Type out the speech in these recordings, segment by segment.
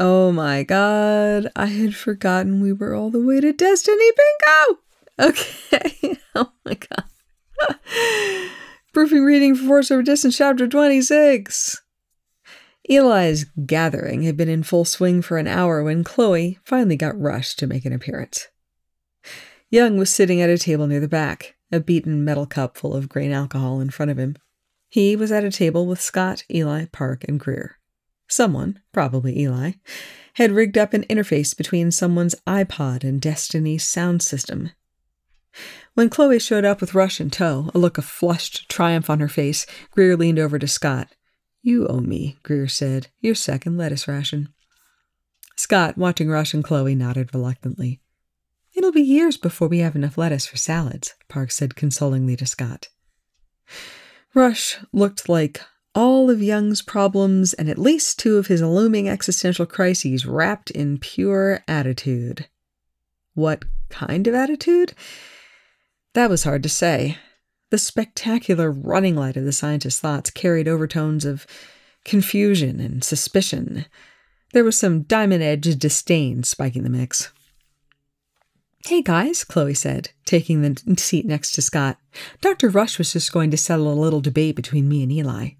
Oh my god, I had forgotten we were all the way to Destiny Bingo! Okay, oh my god. Proofing reading for Force Over Distance, Chapter 26. Eli's gathering had been in full swing for an hour when Chloe finally got Rush to make an appearance. Young was sitting at a table near the back, a beaten metal cup full of grain alcohol in front of him. He was at a table with Scott, Eli, Park, and Greer. Someone, probably Eli, had rigged up an interface between someone's iPod and Destiny's sound system. When Chloe showed up with Rush in tow, a look of flushed triumph on her face, Greer leaned over to Scott. You owe me, Greer said, your second lettuce ration. Scott, watching Rush and Chloe, nodded reluctantly. It'll be years before we have enough lettuce for salads, Park said consolingly to Scott. Rush looked like all of Young's problems and at least two of his looming existential crises wrapped in pure attitude. What kind of attitude? That was hard to say. The spectacular running light of the scientist's thoughts carried overtones of confusion and suspicion. There was some diamond edged disdain spiking the mix. Hey guys, Chloe said, taking the seat next to Scott. Dr. Rush was just going to settle a little debate between me and Eli.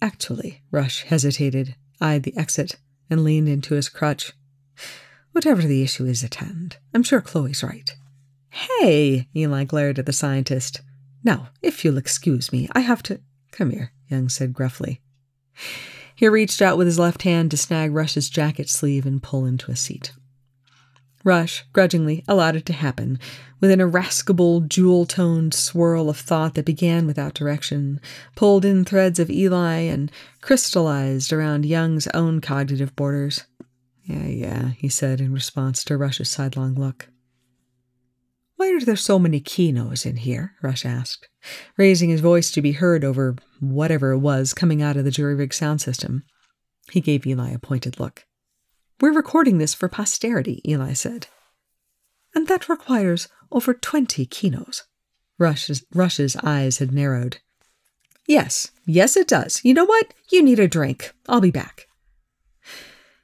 Actually, Rush hesitated, eyed the exit, and leaned into his crutch. Whatever the issue is at hand, I'm sure Chloe's right. Hey, Eli glared at the scientist. Now, if you'll excuse me, I have to. Come here, Young said gruffly. He reached out with his left hand to snag Rush's jacket sleeve and pull into a seat. Rush grudgingly allowed it to happen, with an irascible, jewel toned swirl of thought that began without direction, pulled in threads of Eli, and crystallized around Young's own cognitive borders. Yeah, yeah, he said in response to Rush's sidelong look. Why are there so many Kinos in here? Rush asked, raising his voice to be heard over whatever it was coming out of the jury rig sound system. He gave Eli a pointed look. We're recording this for posterity, Eli said. And that requires over 20 kinos. Rush's, Rush's eyes had narrowed. Yes, yes, it does. You know what? You need a drink. I'll be back.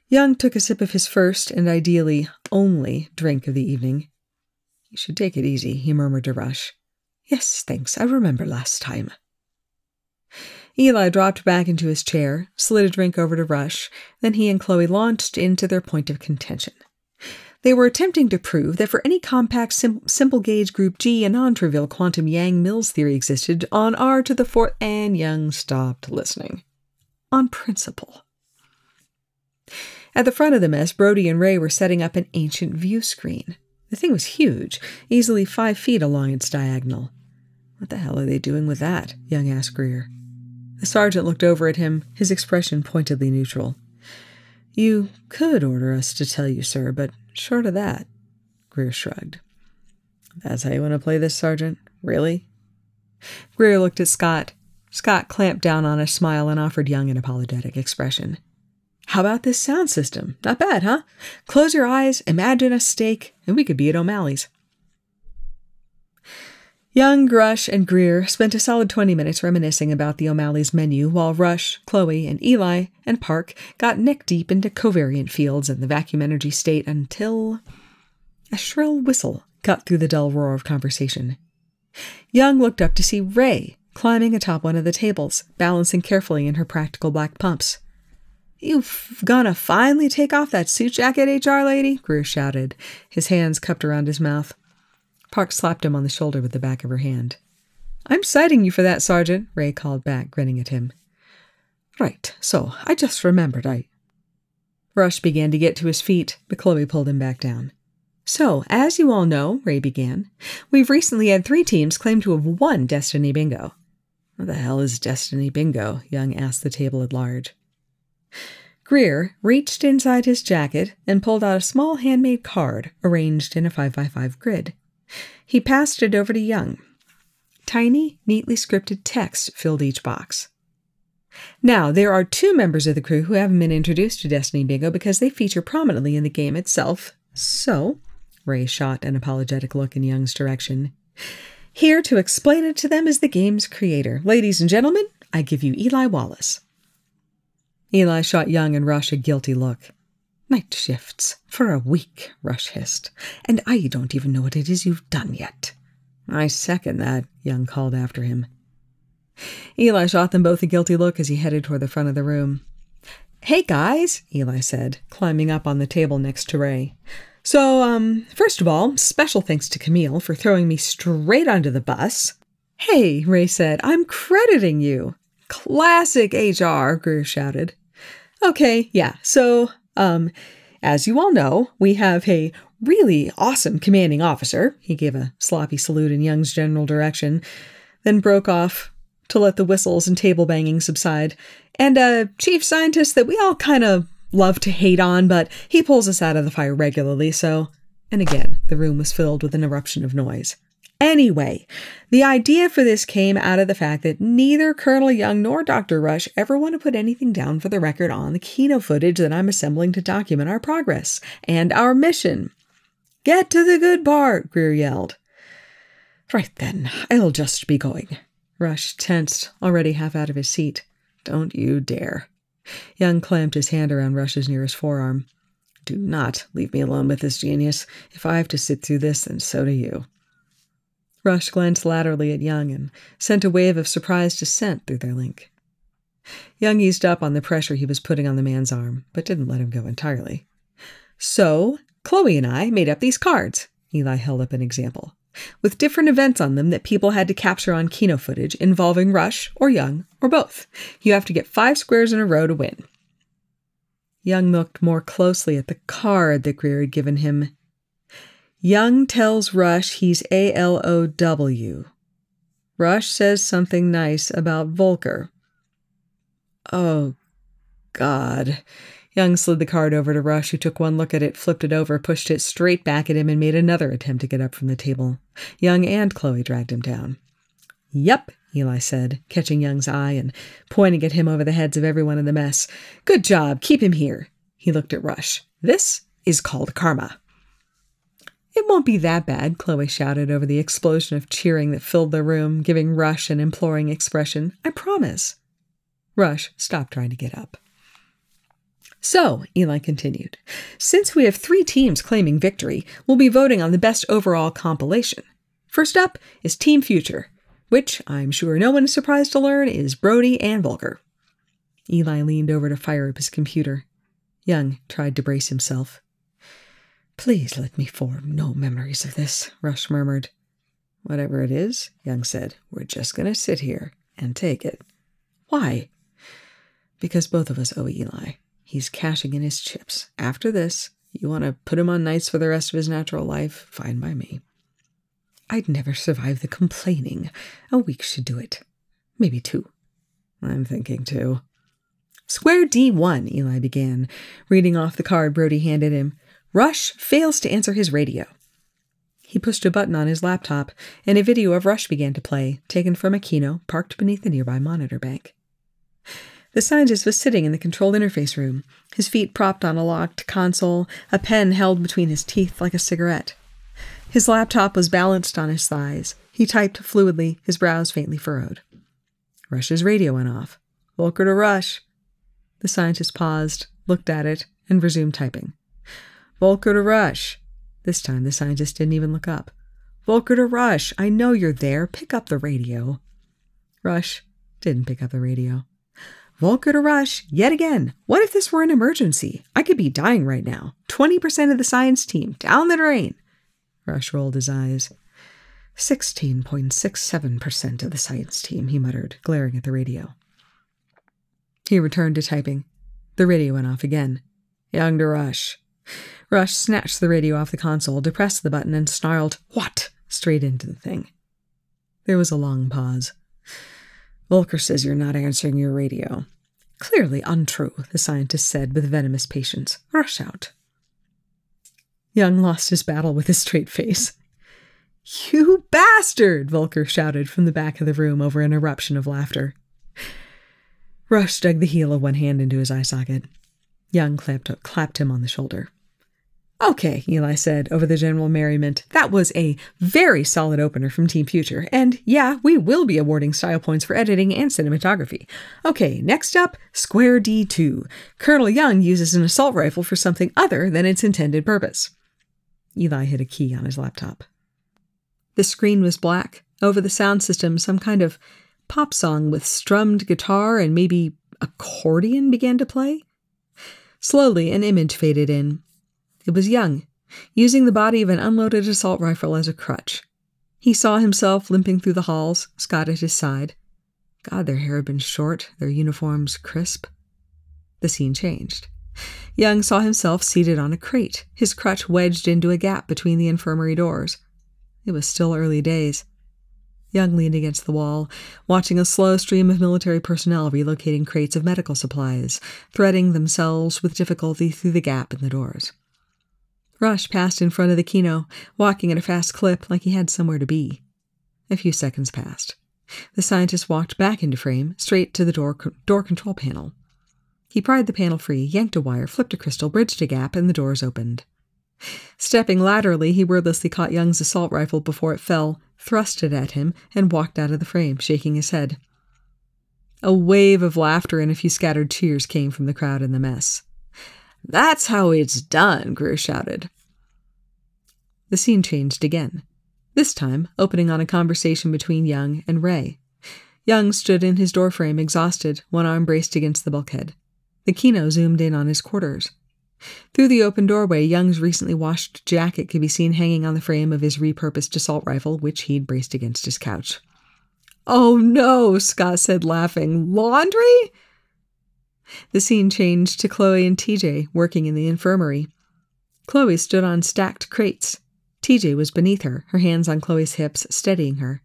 Young took a sip of his first and ideally only drink of the evening. You should take it easy, he murmured to Rush. Yes, thanks. I remember last time. Eli dropped back into his chair, slid a drink over to Rush, then he and Chloe launched into their point of contention. They were attempting to prove that for any compact sim- simple gauge group G, a non trivial quantum Yang Mills theory existed on R to the fourth, and Young stopped listening. On principle. At the front of the mess, Brody and Wray were setting up an ancient view screen. The thing was huge, easily five feet along its diagonal. What the hell are they doing with that? Young asked Greer. The sergeant looked over at him, his expression pointedly neutral. You could order us to tell you, sir, but short of that, Greer shrugged. That's how you want to play this, Sergeant? Really? Greer looked at Scott. Scott clamped down on a smile and offered Young an apologetic expression. How about this sound system? Not bad, huh? Close your eyes, imagine a steak, and we could be at O'Malley's. Young, Rush, and Greer spent a solid 20 minutes reminiscing about the O'Malley's menu while Rush, Chloe, and Eli and Park got neck deep into covariant fields and the vacuum energy state until a shrill whistle cut through the dull roar of conversation. Young looked up to see Wray climbing atop one of the tables, balancing carefully in her practical black pumps. You've gonna finally take off that suit jacket, HR lady? Greer shouted, his hands cupped around his mouth. Park slapped him on the shoulder with the back of her hand. I'm citing you for that, Sergeant, Wray called back, grinning at him. Right, so I just remembered I. Rush began to get to his feet, but Chloe pulled him back down. So, as you all know, Wray began, we've recently had three teams claim to have won Destiny Bingo. What the hell is Destiny Bingo? Young asked the table at large. Greer reached inside his jacket and pulled out a small handmade card arranged in a 5x5 grid. He passed it over to Young. Tiny, neatly scripted text filled each box. Now, there are two members of the crew who haven't been introduced to Destiny Bingo because they feature prominently in the game itself. So, Wray shot an apologetic look in Young's direction. Here to explain it to them is the game's creator. Ladies and gentlemen, I give you Eli Wallace. Eli shot Young and Rush a guilty look. Night shifts for a week, Rush hissed. And I don't even know what it is you've done yet. I second that, Young called after him. Eli shot them both a guilty look as he headed toward the front of the room. Hey guys, Eli said, climbing up on the table next to Wray. So, um, first of all, special thanks to Camille for throwing me straight onto the bus. Hey, Wray said, I'm crediting you. Classic HR, Greer shouted. Okay, yeah, so, um, as you all know, we have a really awesome commanding officer. He gave a sloppy salute in Young's general direction, then broke off to let the whistles and table banging subside, and a chief scientist that we all kind of love to hate on, but he pulls us out of the fire regularly, so. And again, the room was filled with an eruption of noise. Anyway, the idea for this came out of the fact that neither Colonel Young nor Dr. Rush ever want to put anything down for the record on the Kino footage that I'm assembling to document our progress and our mission. Get to the good part, Greer yelled. Right then, I'll just be going. Rush tensed, already half out of his seat. Don't you dare. Young clamped his hand around Rush's nearest forearm. Do not leave me alone with this genius. If I have to sit through this, then so do you. Rush glanced laterally at Young and sent a wave of surprised dissent through their link. Young eased up on the pressure he was putting on the man's arm, but didn't let him go entirely. So, Chloe and I made up these cards. Eli held up an example, with different events on them that people had to capture on Kino footage involving Rush or Young or both. You have to get five squares in a row to win. Young looked more closely at the card that Greer had given him Young tells Rush he's A L O W. Rush says something nice about Volker. Oh, God. Young slid the card over to Rush, who took one look at it, flipped it over, pushed it straight back at him, and made another attempt to get up from the table. Young and Chloe dragged him down. Yep, Eli said, catching Young's eye and pointing at him over the heads of everyone in the mess. Good job. Keep him here. He looked at Rush. This is called karma. It won't be that bad, Chloe shouted over the explosion of cheering that filled the room, giving Rush an imploring expression. I promise. Rush stopped trying to get up. So, Eli continued, since we have three teams claiming victory, we'll be voting on the best overall compilation. First up is Team Future, which I'm sure no one is surprised to learn is Brody and Volker. Eli leaned over to fire up his computer. Young tried to brace himself. Please let me form no memories of this, Rush murmured. Whatever it is, Young said, we're just going to sit here and take it. Why? Because both of us owe Eli. He's cashing in his chips. After this, you want to put him on nights for the rest of his natural life? Fine by me. I'd never survive the complaining. A week should do it. Maybe two. I'm thinking two. Square D1, Eli began, reading off the card Brody handed him. Rush fails to answer his radio. He pushed a button on his laptop, and a video of Rush began to play, taken from a Kino parked beneath the nearby monitor bank. The scientist was sitting in the control interface room, his feet propped on a locked console, a pen held between his teeth like a cigarette. His laptop was balanced on his thighs. He typed fluidly, his brows faintly furrowed. Rush's radio went off. Volker to Rush. The scientist paused, looked at it, and resumed typing. Volker to Rush. This time the scientist didn't even look up. Volker to Rush, I know you're there. Pick up the radio. Rush didn't pick up the radio. Volker to Rush, yet again. What if this were an emergency? I could be dying right now. 20% of the science team, down the drain. Rush rolled his eyes. 16.67% of the science team, he muttered, glaring at the radio. He returned to typing. The radio went off again. Young to Rush. Rush snatched the radio off the console, depressed the button, and snarled, What? straight into the thing. There was a long pause. Volker says you're not answering your radio. Clearly untrue, the scientist said with venomous patience. Rush out. Young lost his battle with his straight face. You bastard! Volker shouted from the back of the room over an eruption of laughter. Rush dug the heel of one hand into his eye socket. Young clapped, clapped him on the shoulder. Okay, Eli said over the general merriment. That was a very solid opener from Team Future. And yeah, we will be awarding style points for editing and cinematography. Okay, next up, Square D2. Colonel Young uses an assault rifle for something other than its intended purpose. Eli hit a key on his laptop. The screen was black. Over the sound system, some kind of pop song with strummed guitar and maybe accordion began to play. Slowly, an image faded in. It was Young, using the body of an unloaded assault rifle as a crutch. He saw himself limping through the halls, Scott at his side. God, their hair had been short, their uniforms crisp. The scene changed. Young saw himself seated on a crate, his crutch wedged into a gap between the infirmary doors. It was still early days. Young leaned against the wall, watching a slow stream of military personnel relocating crates of medical supplies, threading themselves with difficulty through the gap in the doors. Rush passed in front of the Kino, walking at a fast clip like he had somewhere to be. A few seconds passed. The scientist walked back into frame, straight to the door, door control panel. He pried the panel free, yanked a wire, flipped a crystal, bridged a gap, and the doors opened. Stepping laterally, he wordlessly caught Young's assault rifle before it fell, thrust it at him, and walked out of the frame, shaking his head. A wave of laughter and a few scattered cheers came from the crowd in the mess. That's how it's done, Greer shouted. The scene changed again, this time opening on a conversation between Young and Wray. Young stood in his doorframe, exhausted, one arm braced against the bulkhead. The Kino zoomed in on his quarters. Through the open doorway, Young's recently washed jacket could be seen hanging on the frame of his repurposed assault rifle, which he'd braced against his couch. Oh no, Scott said, laughing. Laundry? The scene changed to Chloe and TJ working in the infirmary. Chloe stood on stacked crates. TJ was beneath her, her hands on Chloe's hips, steadying her.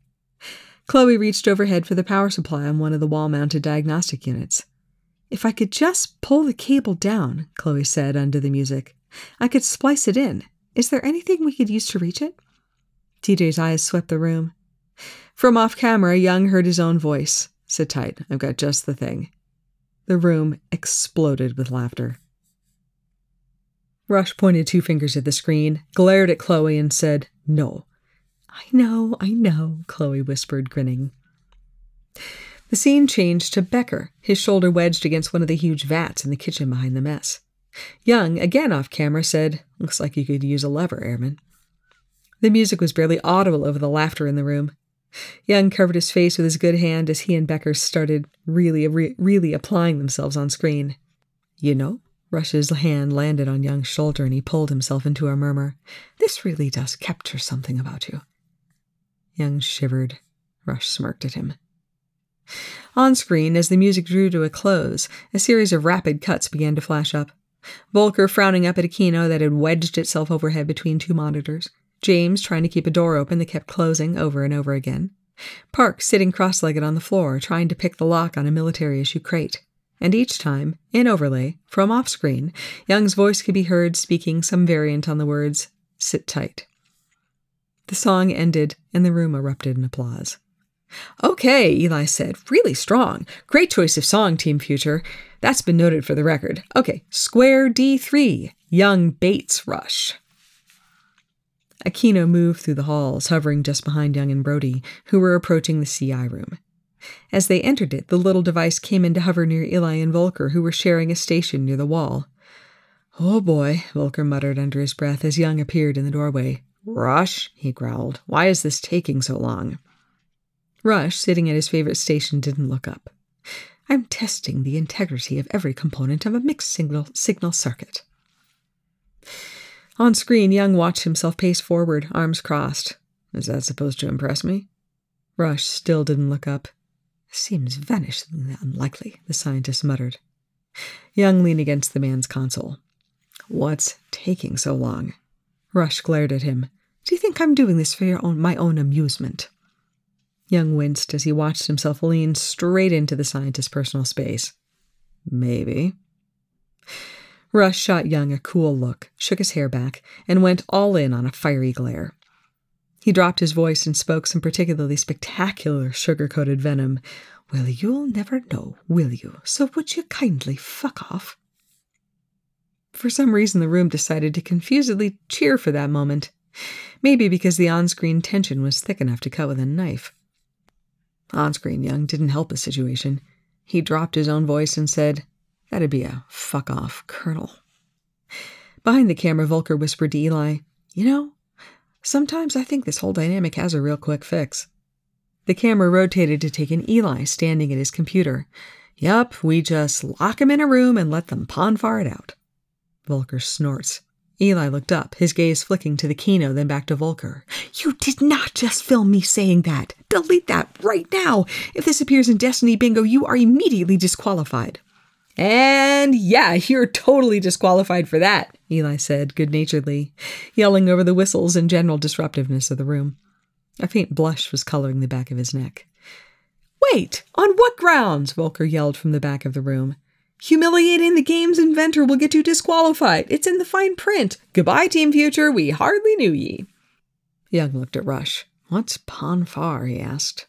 Chloe reached overhead for the power supply on one of the wall mounted diagnostic units. If I could just pull the cable down, Chloe said under the music, I could splice it in. Is there anything we could use to reach it? TJ's eyes swept the room. From off camera, Young heard his own voice. Sit tight, I've got just the thing. The room exploded with laughter. Rush pointed two fingers at the screen, glared at Chloe, and said, No. I know, I know, Chloe whispered, grinning. The scene changed to Becker, his shoulder wedged against one of the huge vats in the kitchen behind the mess. Young, again off camera, said, Looks like you could use a lever, Airman. The music was barely audible over the laughter in the room. Young covered his face with his good hand as he and Becker started really, re- really applying themselves on screen. You know, Rush's hand landed on Young's shoulder and he pulled himself into a murmur. This really does capture something about you. Young shivered. Rush smirked at him. On screen, as the music drew to a close, a series of rapid cuts began to flash up. Volker frowning up at a Kino that had wedged itself overhead between two monitors. James trying to keep a door open that kept closing over and over again. Park sitting cross legged on the floor, trying to pick the lock on a military issue crate. And each time, in overlay, from off screen, Young's voice could be heard speaking some variant on the words, Sit tight. The song ended, and the room erupted in applause. Okay, Eli said. Really strong. Great choice of song, Team Future. That's been noted for the record. Okay, Square D3, Young baits Rush. A Kino moved through the halls, hovering just behind Young and Brody, who were approaching the CI room. As they entered it, the little device came in to hover near Eli and Volker, who were sharing a station near the wall. Oh boy, Volker muttered under his breath as Young appeared in the doorway. Rush, he growled. Why is this taking so long? Rush, sitting at his favorite station, didn't look up. I'm testing the integrity of every component of a mixed signal, signal circuit. On screen, Young watched himself pace forward, arms crossed. Is that supposed to impress me? Rush still didn't look up. Seems vanishingly unlikely, the scientist muttered. Young leaned against the man's console. What's taking so long? Rush glared at him. Do you think I'm doing this for your own, my own amusement? Young winced as he watched himself lean straight into the scientist's personal space. Maybe. Rush shot Young a cool look, shook his hair back, and went all in on a fiery glare. He dropped his voice and spoke some particularly spectacular sugar coated venom. Well, you'll never know, will you? So would you kindly fuck off? For some reason, the room decided to confusedly cheer for that moment. Maybe because the on screen tension was thick enough to cut with a knife. On screen, Young didn't help the situation. He dropped his own voice and said, That'd be a fuck off, Colonel. Behind the camera, Volker whispered to Eli, You know, sometimes I think this whole dynamic has a real quick fix. The camera rotated to take in Eli standing at his computer. Yup, we just lock 'em in a room and let them pon farr it out. Volker snorts. Eli looked up, his gaze flicking to the Kino, then back to Volker. You did not just film me saying that. Delete that right now. If this appears in Destiny Bingo, you are immediately disqualified. And yeah, you're totally disqualified for that, Eli said good naturedly, yelling over the whistles and general disruptiveness of the room. A faint blush was coloring the back of his neck. Wait, on what grounds? Volker yelled from the back of the room. Humiliating the game's inventor will get you disqualified. It's in the fine print. Goodbye, Team Future. We hardly knew ye. Young looked at Rush. What's Pon farr? he asked.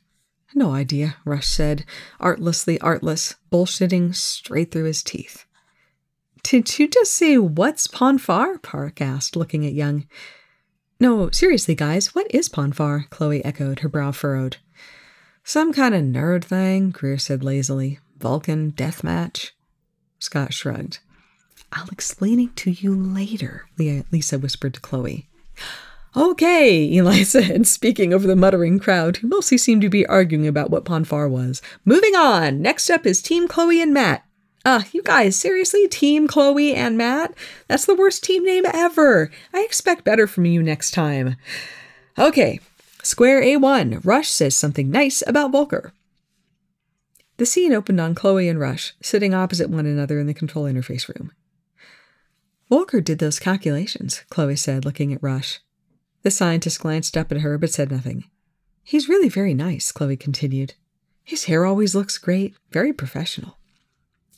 No idea, Rush said, artlessly artless, bullshitting straight through his teeth. Did you just say, What's Pon farr? Park asked, looking at Young. No, seriously, guys, what is Pon farr? Chloe echoed, her brow furrowed. Some kind of nerd thing, Greer said lazily. Vulcan deathmatch. Scott shrugged. I'll explain it to you later, Lisa whispered to Chloe. Okay, Eli said, speaking over the muttering crowd, who mostly seemed to be arguing about what Pon farr was. Moving on. Next up is Team Chloe and Matt. Ah, uh, you guys, seriously? Team Chloe and Matt? That's the worst team name ever. I expect better from you next time. Okay, Square A1. Rush says something nice about Volker. The scene opened on Chloe and Rush, sitting opposite one another in the control interface room. Volker did those calculations, Chloe said, looking at Rush. The scientist glanced up at her but said nothing. He's really very nice, Chloe continued. His hair always looks great, very professional.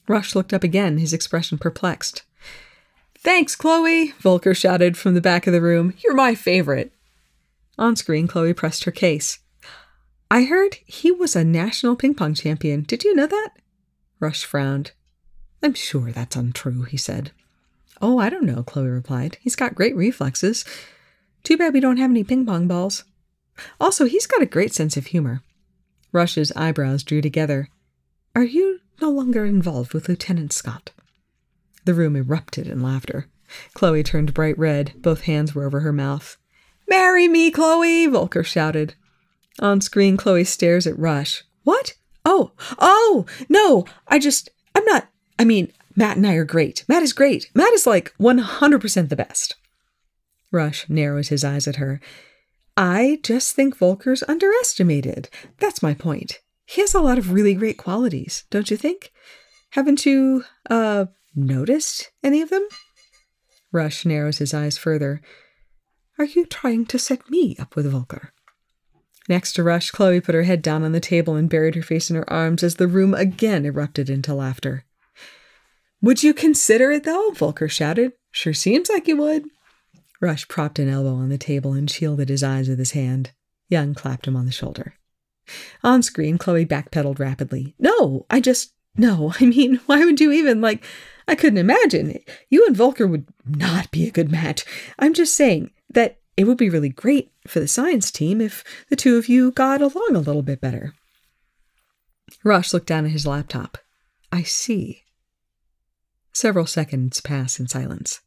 Rush looked up again, his expression perplexed. Thanks, Chloe, Volker shouted from the back of the room. You're my favorite. On screen, Chloe pressed her case. I heard he was a national ping pong champion. Did you know that? Rush frowned. I'm sure that's untrue, he said. Oh, I don't know, Chloe replied. He's got great reflexes. Too bad we don't have any ping pong balls. Also, he's got a great sense of humor. Rush's eyebrows drew together. Are you no longer involved with Lieutenant Scott? The room erupted in laughter. Chloe turned bright red. Both hands were over her mouth. Marry me, Chloe! Volker shouted. On screen, Chloe stares at Rush. What? Oh, oh, no, I just, I'm not, I mean, Matt and I are great. Matt is great. Matt is like 100% the best. Rush narrows his eyes at her. I just think Volker's underestimated. That's my point. He has a lot of really great qualities, don't you think? Haven't you, uh, noticed any of them? Rush narrows his eyes further. Are you trying to set me up with Volker? Next to Rush, Chloe put her head down on the table and buried her face in her arms as the room again erupted into laughter. Would you consider it, though? Volker shouted. Sure seems like you would. Rush propped an elbow on the table and shielded his eyes with his hand. Young clapped him on the shoulder. On screen, Chloe backpedaled rapidly. No, I just. No, I mean, why would you even, like. I couldn't imagine. You and Volker would not be a good match. I'm just saying that it would be really great for the science team if the two of you got along a little bit better. Rush looked down at his laptop. I see. Several seconds pass in silence.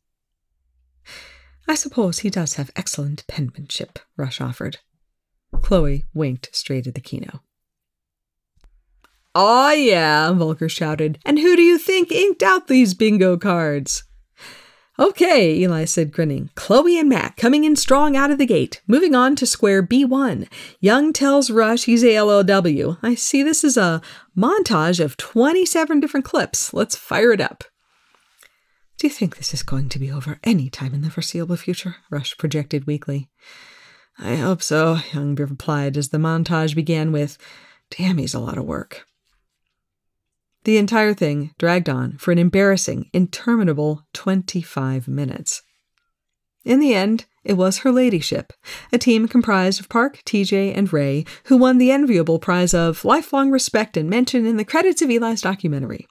I suppose he does have excellent penmanship, Rush offered. Chloe winked straight at the Kino. Aw, ah, yeah, Volker shouted. And who do you think inked out these bingo cards? Okay, Eli said, grinning. Chloe and Matt coming in strong out of the gate. Moving on to square B1. Young tells Rush he's a LLW. I see this is a montage of 27 different clips. Let's fire it up. Do you think this is going to be over any time in the foreseeable future? Rush projected weakly. I hope so, Young replied as the montage began with, Damn, he's a lot of work. The entire thing dragged on for an embarrassing, interminable 25 minutes. In the end, it was her ladyship, a team comprised of Park, TJ, and Wray, who won the enviable prize of lifelong respect and mention in the credits of Eli's documentary.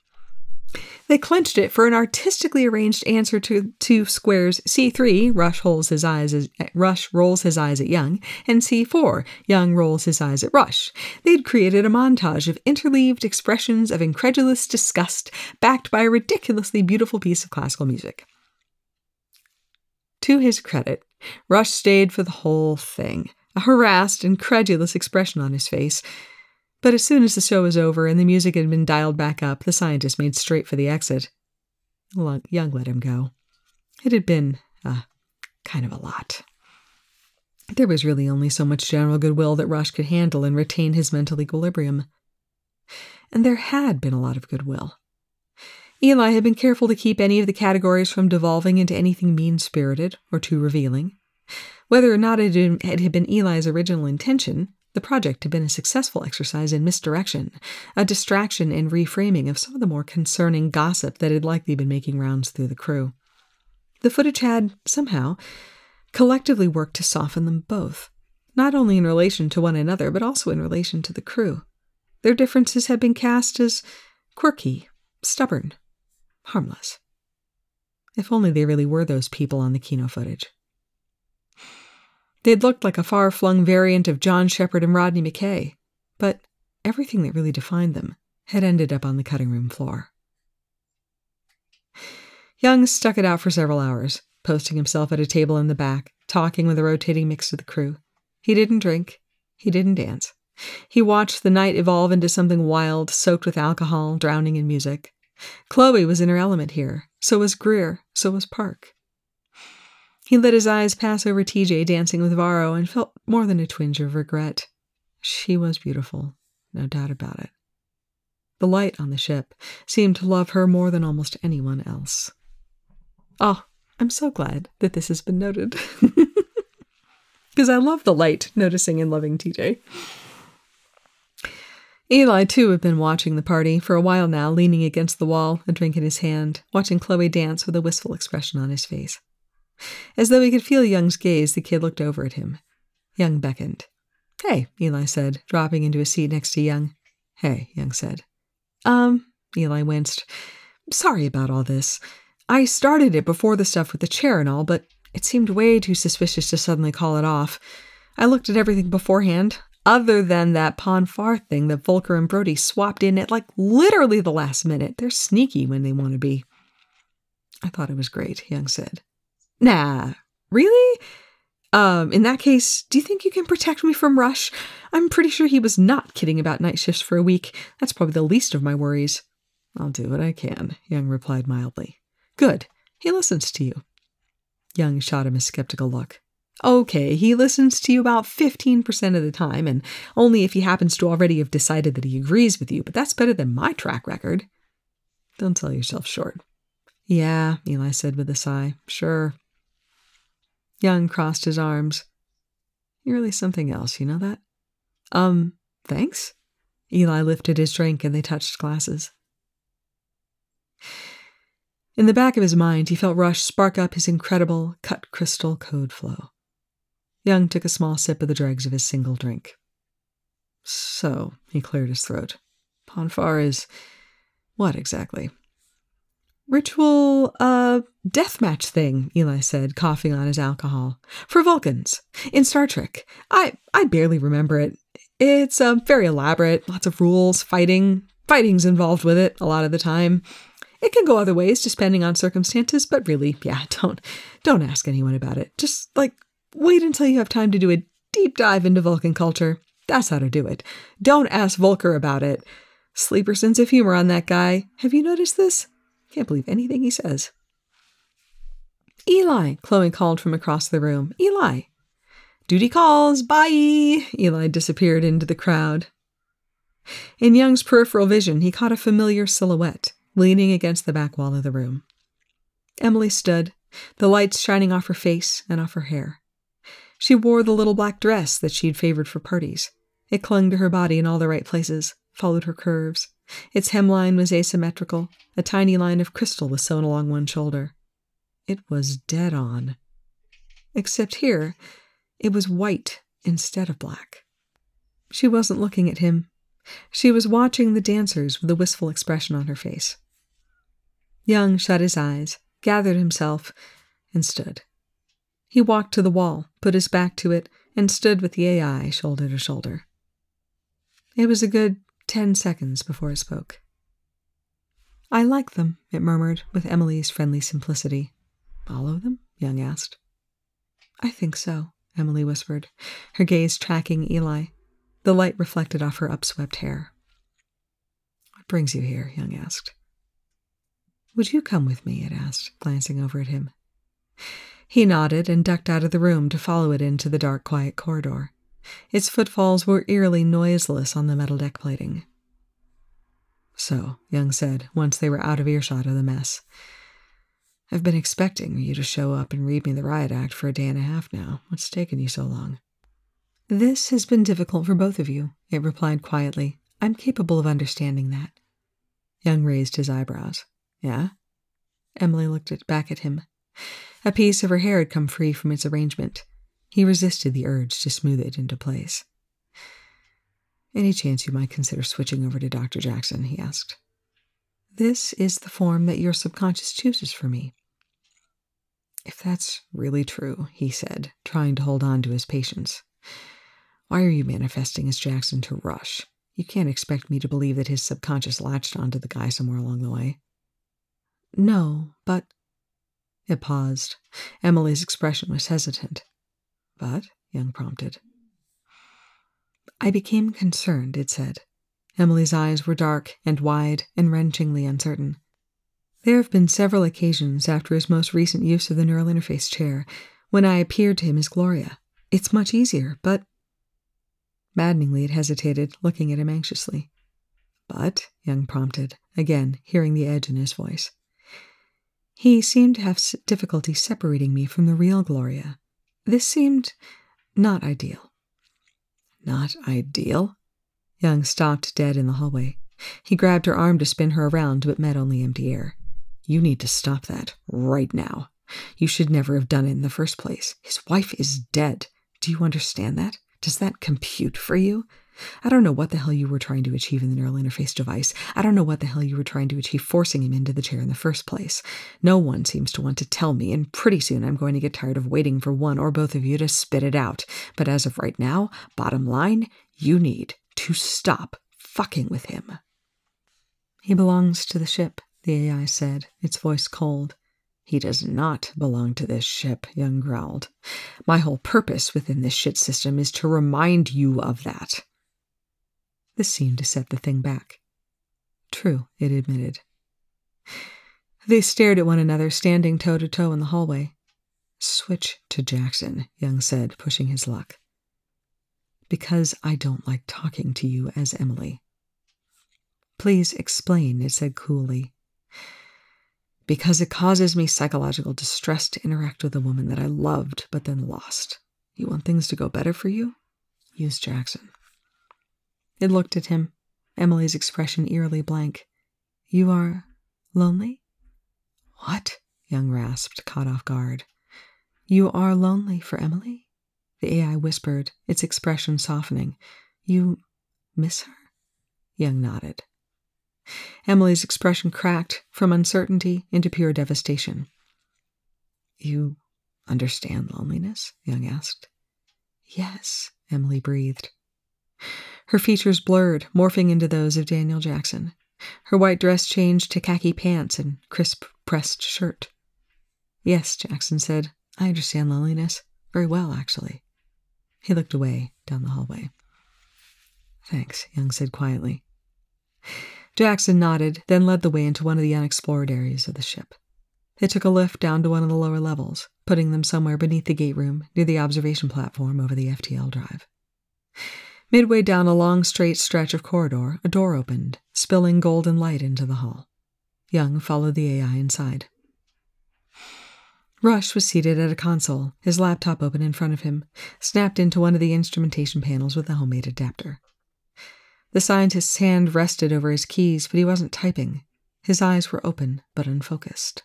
They clenched it for an artistically arranged answer to, to squares C3, Rush rolls his eyes as, Rush rolls his eyes at Young, and C4, Young rolls his eyes at Rush. They'd created a montage of interleaved expressions of incredulous disgust, backed by a ridiculously beautiful piece of classical music. To his credit, Rush stayed for the whole thing, a harassed, incredulous expression on his face. But as soon as the show was over and the music had been dialed back up, the scientist made straight for the exit. Young let him go. It had been, uh, kind of a lot. There was really only so much general goodwill that Rush could handle and retain his mental equilibrium. And there had been a lot of goodwill. Eli had been careful to keep any of the categories from devolving into anything mean spirited or too revealing. Whether or not it had been Eli's original intention, the project had been a successful exercise in misdirection, a distraction and reframing of some of the more concerning gossip that had likely been making rounds through the crew. The footage had, somehow, collectively worked to soften them both, not only in relation to one another, but also in relation to the crew. Their differences had been cast as quirky, stubborn, harmless. If only they really were those people on the Kino footage. They'd looked like a far flung variant of John Sheppard and Rodney McKay, but everything that really defined them had ended up on the cutting room floor. Young stuck it out for several hours, posting himself at a table in the back, talking with a rotating mix of the crew. He didn't drink. He didn't dance. He watched the night evolve into something wild, soaked with alcohol, drowning in music. Chloe was in her element here. So was Greer. So was Park. He let his eyes pass over TJ dancing with Varro and felt more than a twinge of regret. She was beautiful, no doubt about it. The light on the ship seemed to love her more than almost anyone else. Oh, I'm so glad that this has been noted. Because I love the light noticing and loving TJ. Eli, too, had been watching the party for a while now, leaning against the wall, a drink in his hand, watching Chloe dance with a wistful expression on his face. As though he could feel Young's gaze, the kid looked over at him. Young beckoned. Hey, Eli said, dropping into a seat next to Young. Hey, Young said. Um, Eli winced. Sorry about all this. I started it before the stuff with the chair and all, but it seemed way too suspicious to suddenly call it off. I looked at everything beforehand other than that Pon farr thing that Volker and Brody swapped in at like literally the last minute. They're sneaky when they want to be. I thought it was great, Young said. Nah, really? Um, in that case, do you think you can protect me from Rush? I'm pretty sure he was not kidding about night shifts for a week. That's probably the least of my worries. I'll do what I can, Young replied mildly. Good. He listens to you. Young shot him a skeptical look. Okay, he listens to you about 15% of the time, and only if he happens to already have decided that he agrees with you, but that's better than my track record. Don't sell yourself short. Yeah, Eli said with a sigh. Sure. Young crossed his arms. You're really something else, you know that? Um, thanks? Eli lifted his drink and they touched glasses. In the back of his mind, he felt Rush spark up his incredible cut crystal code flow. Young took a small sip of the dregs of his single drink. So, he cleared his throat. Pon farr is. what exactly? Ritual, uh, deathmatch thing, Eli said, coughing on his alcohol. For Vulcans. In Star Trek. I, I barely remember it. It's, uh, very elaborate, lots of rules, fighting. Fighting's involved with it a lot of the time. It can go other ways depending on circumstances, but really, yeah, don't don't ask anyone about it. Just like Wait until you have time to do a deep dive into Vulcan culture. That's how to do it. Don't ask Volker about it. Sleeper sense of humor on that guy. Have you noticed this? Can't believe anything he says. Eli, Chloe called from across the room. Eli. Duty calls. Bye. Eli disappeared into the crowd. In Young's peripheral vision, he caught a familiar silhouette leaning against the back wall of the room. Emily stood, the lights shining off her face and off her hair. She wore the little black dress that she'd favored for parties. It clung to her body in all the right places, followed her curves. Its hemline was asymmetrical. A tiny line of crystal was sewn along one shoulder. It was dead on. Except here, it was white instead of black. She wasn't looking at him. She was watching the dancers with a wistful expression on her face. Young shut his eyes, gathered himself, and stood. He walked to the wall, put his back to it, and stood with the AI shoulder to shoulder. It was a good ten seconds before it spoke. I like them, it murmured with Emily's friendly simplicity. All of them? Young asked. I think so, Emily whispered, her gaze tracking Eli. The light reflected off her upswept hair. What brings you here? Young asked. Would you come with me? it asked, glancing over at him. He nodded and ducked out of the room to follow it into the dark, quiet corridor. Its footfalls were eerily noiseless on the metal deck plating. So, Young said, once they were out of earshot of the mess. I've been expecting you to show up and read me the riot act for a day and a half now. What's taken you so long? This has been difficult for both of you, it replied quietly. I'm capable of understanding that. Young raised his eyebrows. Yeah? Emily looked at, back at him. A piece of her hair had come free from its arrangement. He resisted the urge to smooth it into place. Any chance you might consider switching over to Dr. Jackson? he asked. This is the form that your subconscious chooses for me. If that's really true, he said, trying to hold on to his patience, why are you manifesting as Jackson to Rush? You can't expect me to believe that his subconscious latched onto the guy somewhere along the way. No, but. It paused. Emily's expression was hesitant. But, Young prompted. I became concerned, it said. Emily's eyes were dark and wide and wrenchingly uncertain. There have been several occasions after his most recent use of the neural interface chair when I appeared to him as Gloria. It's much easier, but. Maddeningly, it hesitated, looking at him anxiously. But, Young prompted, again hearing the edge in his voice. He seemed to have difficulty separating me from the real Gloria. This seemed not ideal. Not ideal? Young stopped dead in the hallway. He grabbed her arm to spin her around, but met only empty air. You need to stop that right now. You should never have done it in the first place. His wife is dead. Do you understand that? Does that compute for you? I don't know what the hell you were trying to achieve in the neural interface device. I don't know what the hell you were trying to achieve forcing him into the chair in the first place. No one seems to want to tell me, and pretty soon I'm going to get tired of waiting for one or both of you to spit it out. But as of right now, bottom line, you need to stop fucking with him. He belongs to the ship, the AI said, its voice cold. He does not belong to this ship, Young growled. My whole purpose within this shit system is to remind you of that. This seemed to set the thing back. True, it admitted. They stared at one another, standing toe to toe in the hallway. Switch to Jackson, Young said, pushing his luck. Because I don't like talking to you as Emily. Please explain, it said coolly. Because it causes me psychological distress to interact with a woman that I loved but then lost. You want things to go better for you? Use Jackson. It looked at him, Emily's expression eerily blank. You are lonely? What? Young rasped, caught off guard. You are lonely for Emily? The AI whispered, its expression softening. You miss her? Young nodded. Emily's expression cracked from uncertainty into pure devastation. You understand loneliness? Young asked. Yes, Emily breathed. Her features blurred, morphing into those of Daniel Jackson. Her white dress changed to khaki pants and crisp pressed shirt. Yes, Jackson said. I understand loneliness. Very well, actually. He looked away down the hallway. Thanks, Young said quietly. Jackson nodded, then led the way into one of the unexplored areas of the ship. They took a lift down to one of the lower levels, putting them somewhere beneath the gate room near the observation platform over the FTL drive. Midway down a long straight stretch of corridor, a door opened, spilling golden light into the hall. Young followed the AI inside. Rush was seated at a console, his laptop open in front of him, snapped into one of the instrumentation panels with a homemade adapter. The scientist's hand rested over his keys, but he wasn't typing. His eyes were open but unfocused.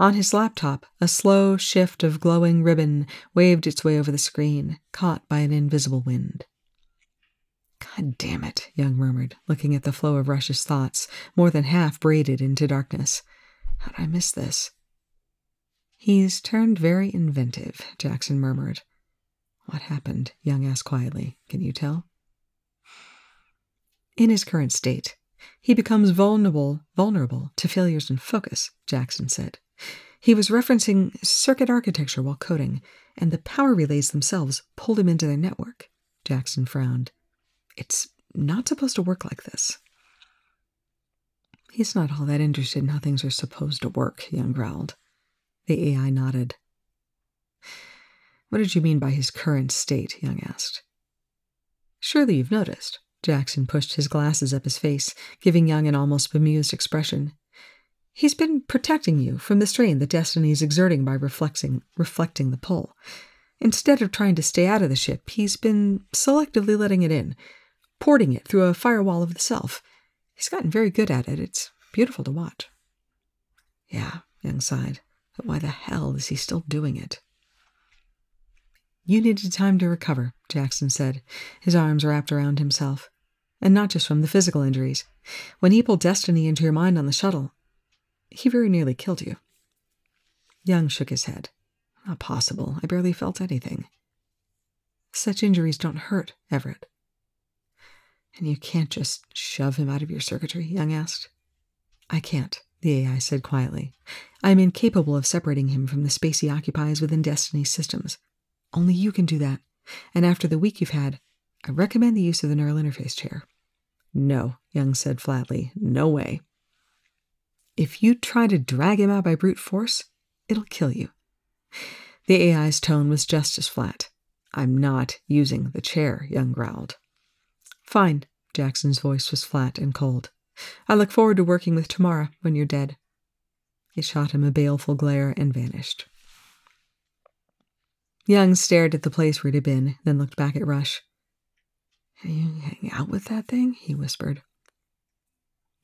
On his laptop, a slow shift of glowing ribbon waved its way over the screen, caught by an invisible wind. God damn it, Young murmured, looking at the flow of Rush's thoughts, more than half braided into darkness. How'd I miss this? He's turned very inventive, Jackson murmured. What happened? Young asked quietly. Can you tell? In his current state, he becomes vulnerable vulnerable to failures in focus, Jackson said. He was referencing circuit architecture while coding, and the power relays themselves pulled him into their network. Jackson frowned. It's not supposed to work like this. He's not all that interested in how things are supposed to work, Young growled. The AI nodded. What did you mean by his current state? Young asked. Surely you've noticed. Jackson pushed his glasses up his face, giving Young an almost bemused expression. He's been protecting you from the strain that destiny is exerting by reflecting, reflecting the pull. Instead of trying to stay out of the ship, he's been selectively letting it in, porting it through a firewall of the self. He's gotten very good at it. It's beautiful to watch. Yeah, Young sighed. But why the hell is he still doing it? You needed time to recover, Jackson said, his arms wrapped around himself. And not just from the physical injuries. When he pulled destiny into your mind on the shuttle, he very nearly killed you. Young shook his head. Not possible. I barely felt anything. Such injuries don't hurt, Everett. And you can't just shove him out of your circuitry? Young asked. I can't, the AI said quietly. I am incapable of separating him from the space he occupies within Destiny's systems. Only you can do that. And after the week you've had, I recommend the use of the neural interface chair. No, Young said flatly. No way. If you try to drag him out by brute force, it'll kill you. The AI's tone was just as flat. I'm not using the chair, Young growled. Fine, Jackson's voice was flat and cold. I look forward to working with Tamara when you're dead. It shot him a baleful glare and vanished. Young stared at the place where it had been, then looked back at Rush. You hang out with that thing? he whispered.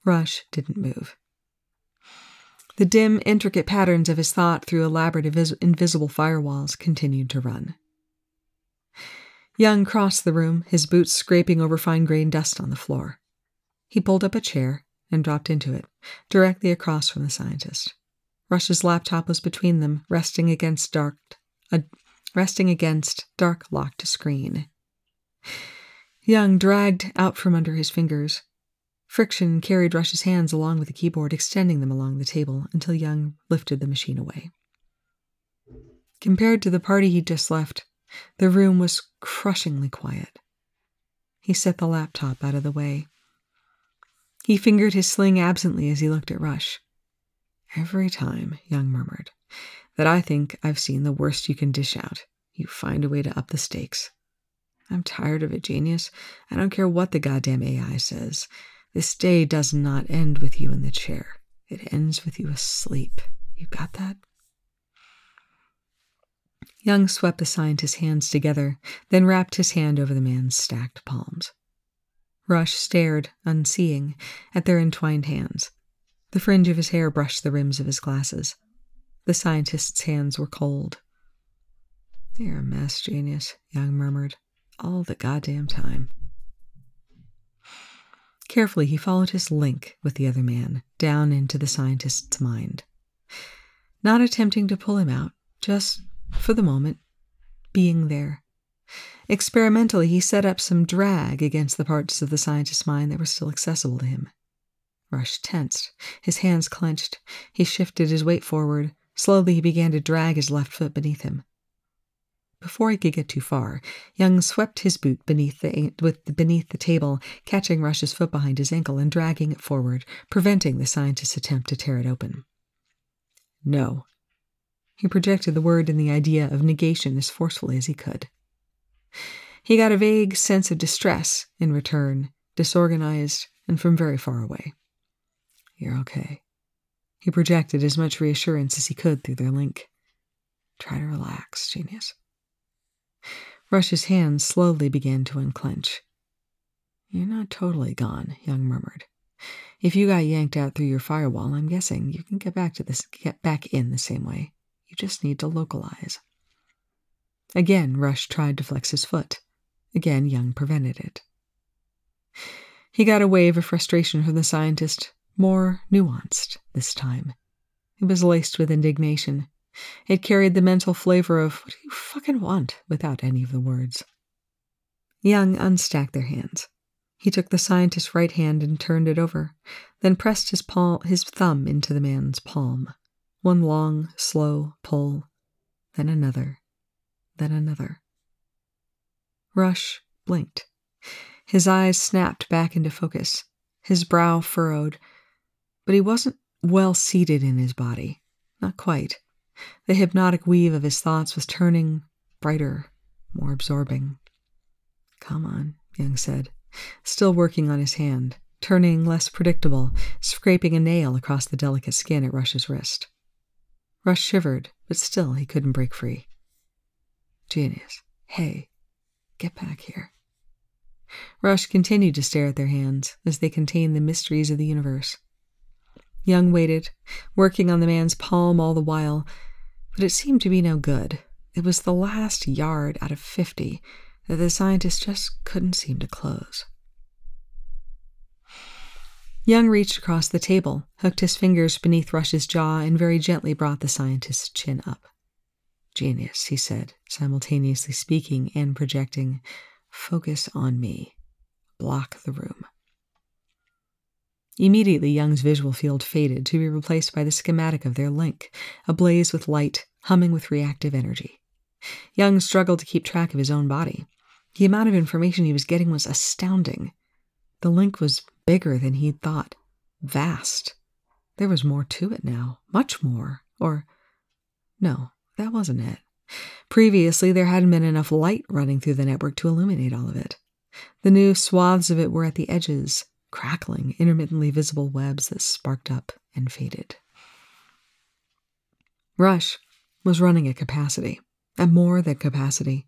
Rush didn't move. The dim, intricate patterns of his thought through elaborate invisible firewalls continued to run. Young crossed the room, his boots scraping over fine grained dust on the floor. He pulled up a chair and dropped into it, directly across from the scientist. Rush's laptop was between them, resting against dark, uh, resting against dark locked screen. Young dragged out from under his fingers Friction carried Rush's hands along with the keyboard, extending them along the table until Young lifted the machine away. Compared to the party he'd just left, the room was crushingly quiet. He set the laptop out of the way. He fingered his sling absently as he looked at Rush. Every time, Young murmured, that I think I've seen the worst you can dish out, you find a way to up the stakes. I'm tired of it, genius. I don't care what the goddamn AI says. This day does not end with you in the chair, it ends with you asleep. You got that? Young swept the scientist's hands together, then wrapped his hand over the man's stacked palms. Rush stared, unseeing, at their entwined hands. The fringe of his hair brushed the rims of his glasses. The scientist's hands were cold. You're a mess, genius, Young murmured. All the goddamn time. Carefully, he followed his link with the other man down into the scientist's mind. Not attempting to pull him out, just, for the moment, being there. Experimentally, he set up some drag against the parts of the scientist's mind that were still accessible to him. Rush tensed, his hands clenched. He shifted his weight forward. Slowly, he began to drag his left foot beneath him. Before he could get too far, Young swept his boot beneath the, with beneath the table, catching Rush's foot behind his ankle and dragging it forward, preventing the scientist's attempt to tear it open. No. He projected the word and the idea of negation as forcefully as he could. He got a vague sense of distress in return, disorganized and from very far away. You're okay. He projected as much reassurance as he could through their link. Try to relax, genius. Rush's hands slowly began to unclench. You're not totally gone, Young murmured. If you got yanked out through your firewall, I'm guessing you can get back to this get back in the same way. You just need to localize. Again, Rush tried to flex his foot. Again, Young prevented it. He got a wave of frustration from the scientist, more nuanced this time. It was laced with indignation. It carried the mental flavor of, what do you fucking want, without any of the words. Young unstacked their hands. He took the scientist's right hand and turned it over, then pressed his palm, his thumb into the man's palm. One long, slow pull, then another, then another. Rush blinked. His eyes snapped back into focus, his brow furrowed, but he wasn't well seated in his body. Not quite. The hypnotic weave of his thoughts was turning brighter, more absorbing. Come on, Young said, still working on his hand, turning less predictable, scraping a nail across the delicate skin at Rush's wrist. Rush shivered, but still he couldn't break free. Genius. Hey, get back here. Rush continued to stare at their hands as they contained the mysteries of the universe. Young waited, working on the man's palm all the while, but it seemed to be no good. It was the last yard out of fifty that the scientist just couldn't seem to close. Young reached across the table, hooked his fingers beneath Rush's jaw, and very gently brought the scientist's chin up. Genius, he said, simultaneously speaking and projecting. Focus on me. Block the room. Immediately, Young's visual field faded to be replaced by the schematic of their link, ablaze with light, humming with reactive energy. Young struggled to keep track of his own body. The amount of information he was getting was astounding. The link was bigger than he'd thought, vast. There was more to it now, much more. Or, no, that wasn't it. Previously, there hadn't been enough light running through the network to illuminate all of it. The new swaths of it were at the edges, crackling, intermittently visible webs that sparked up and faded. Rush was running at capacity, at more than capacity.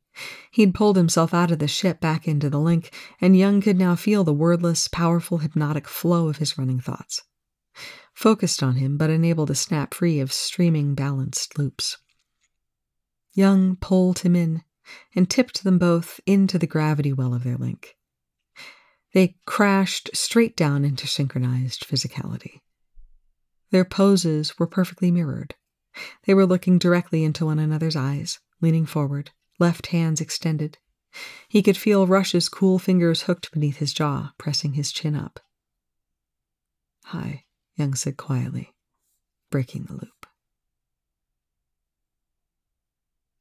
He'd pulled himself out of the ship back into the link, and Young could now feel the wordless, powerful, hypnotic flow of his running thoughts. Focused on him, but unable to snap free of streaming, balanced loops. Young pulled him in and tipped them both into the gravity well of their link. They crashed straight down into synchronized physicality. Their poses were perfectly mirrored. They were looking directly into one another's eyes, leaning forward, left hands extended. He could feel Rush's cool fingers hooked beneath his jaw, pressing his chin up. Hi, Young said quietly, breaking the loop.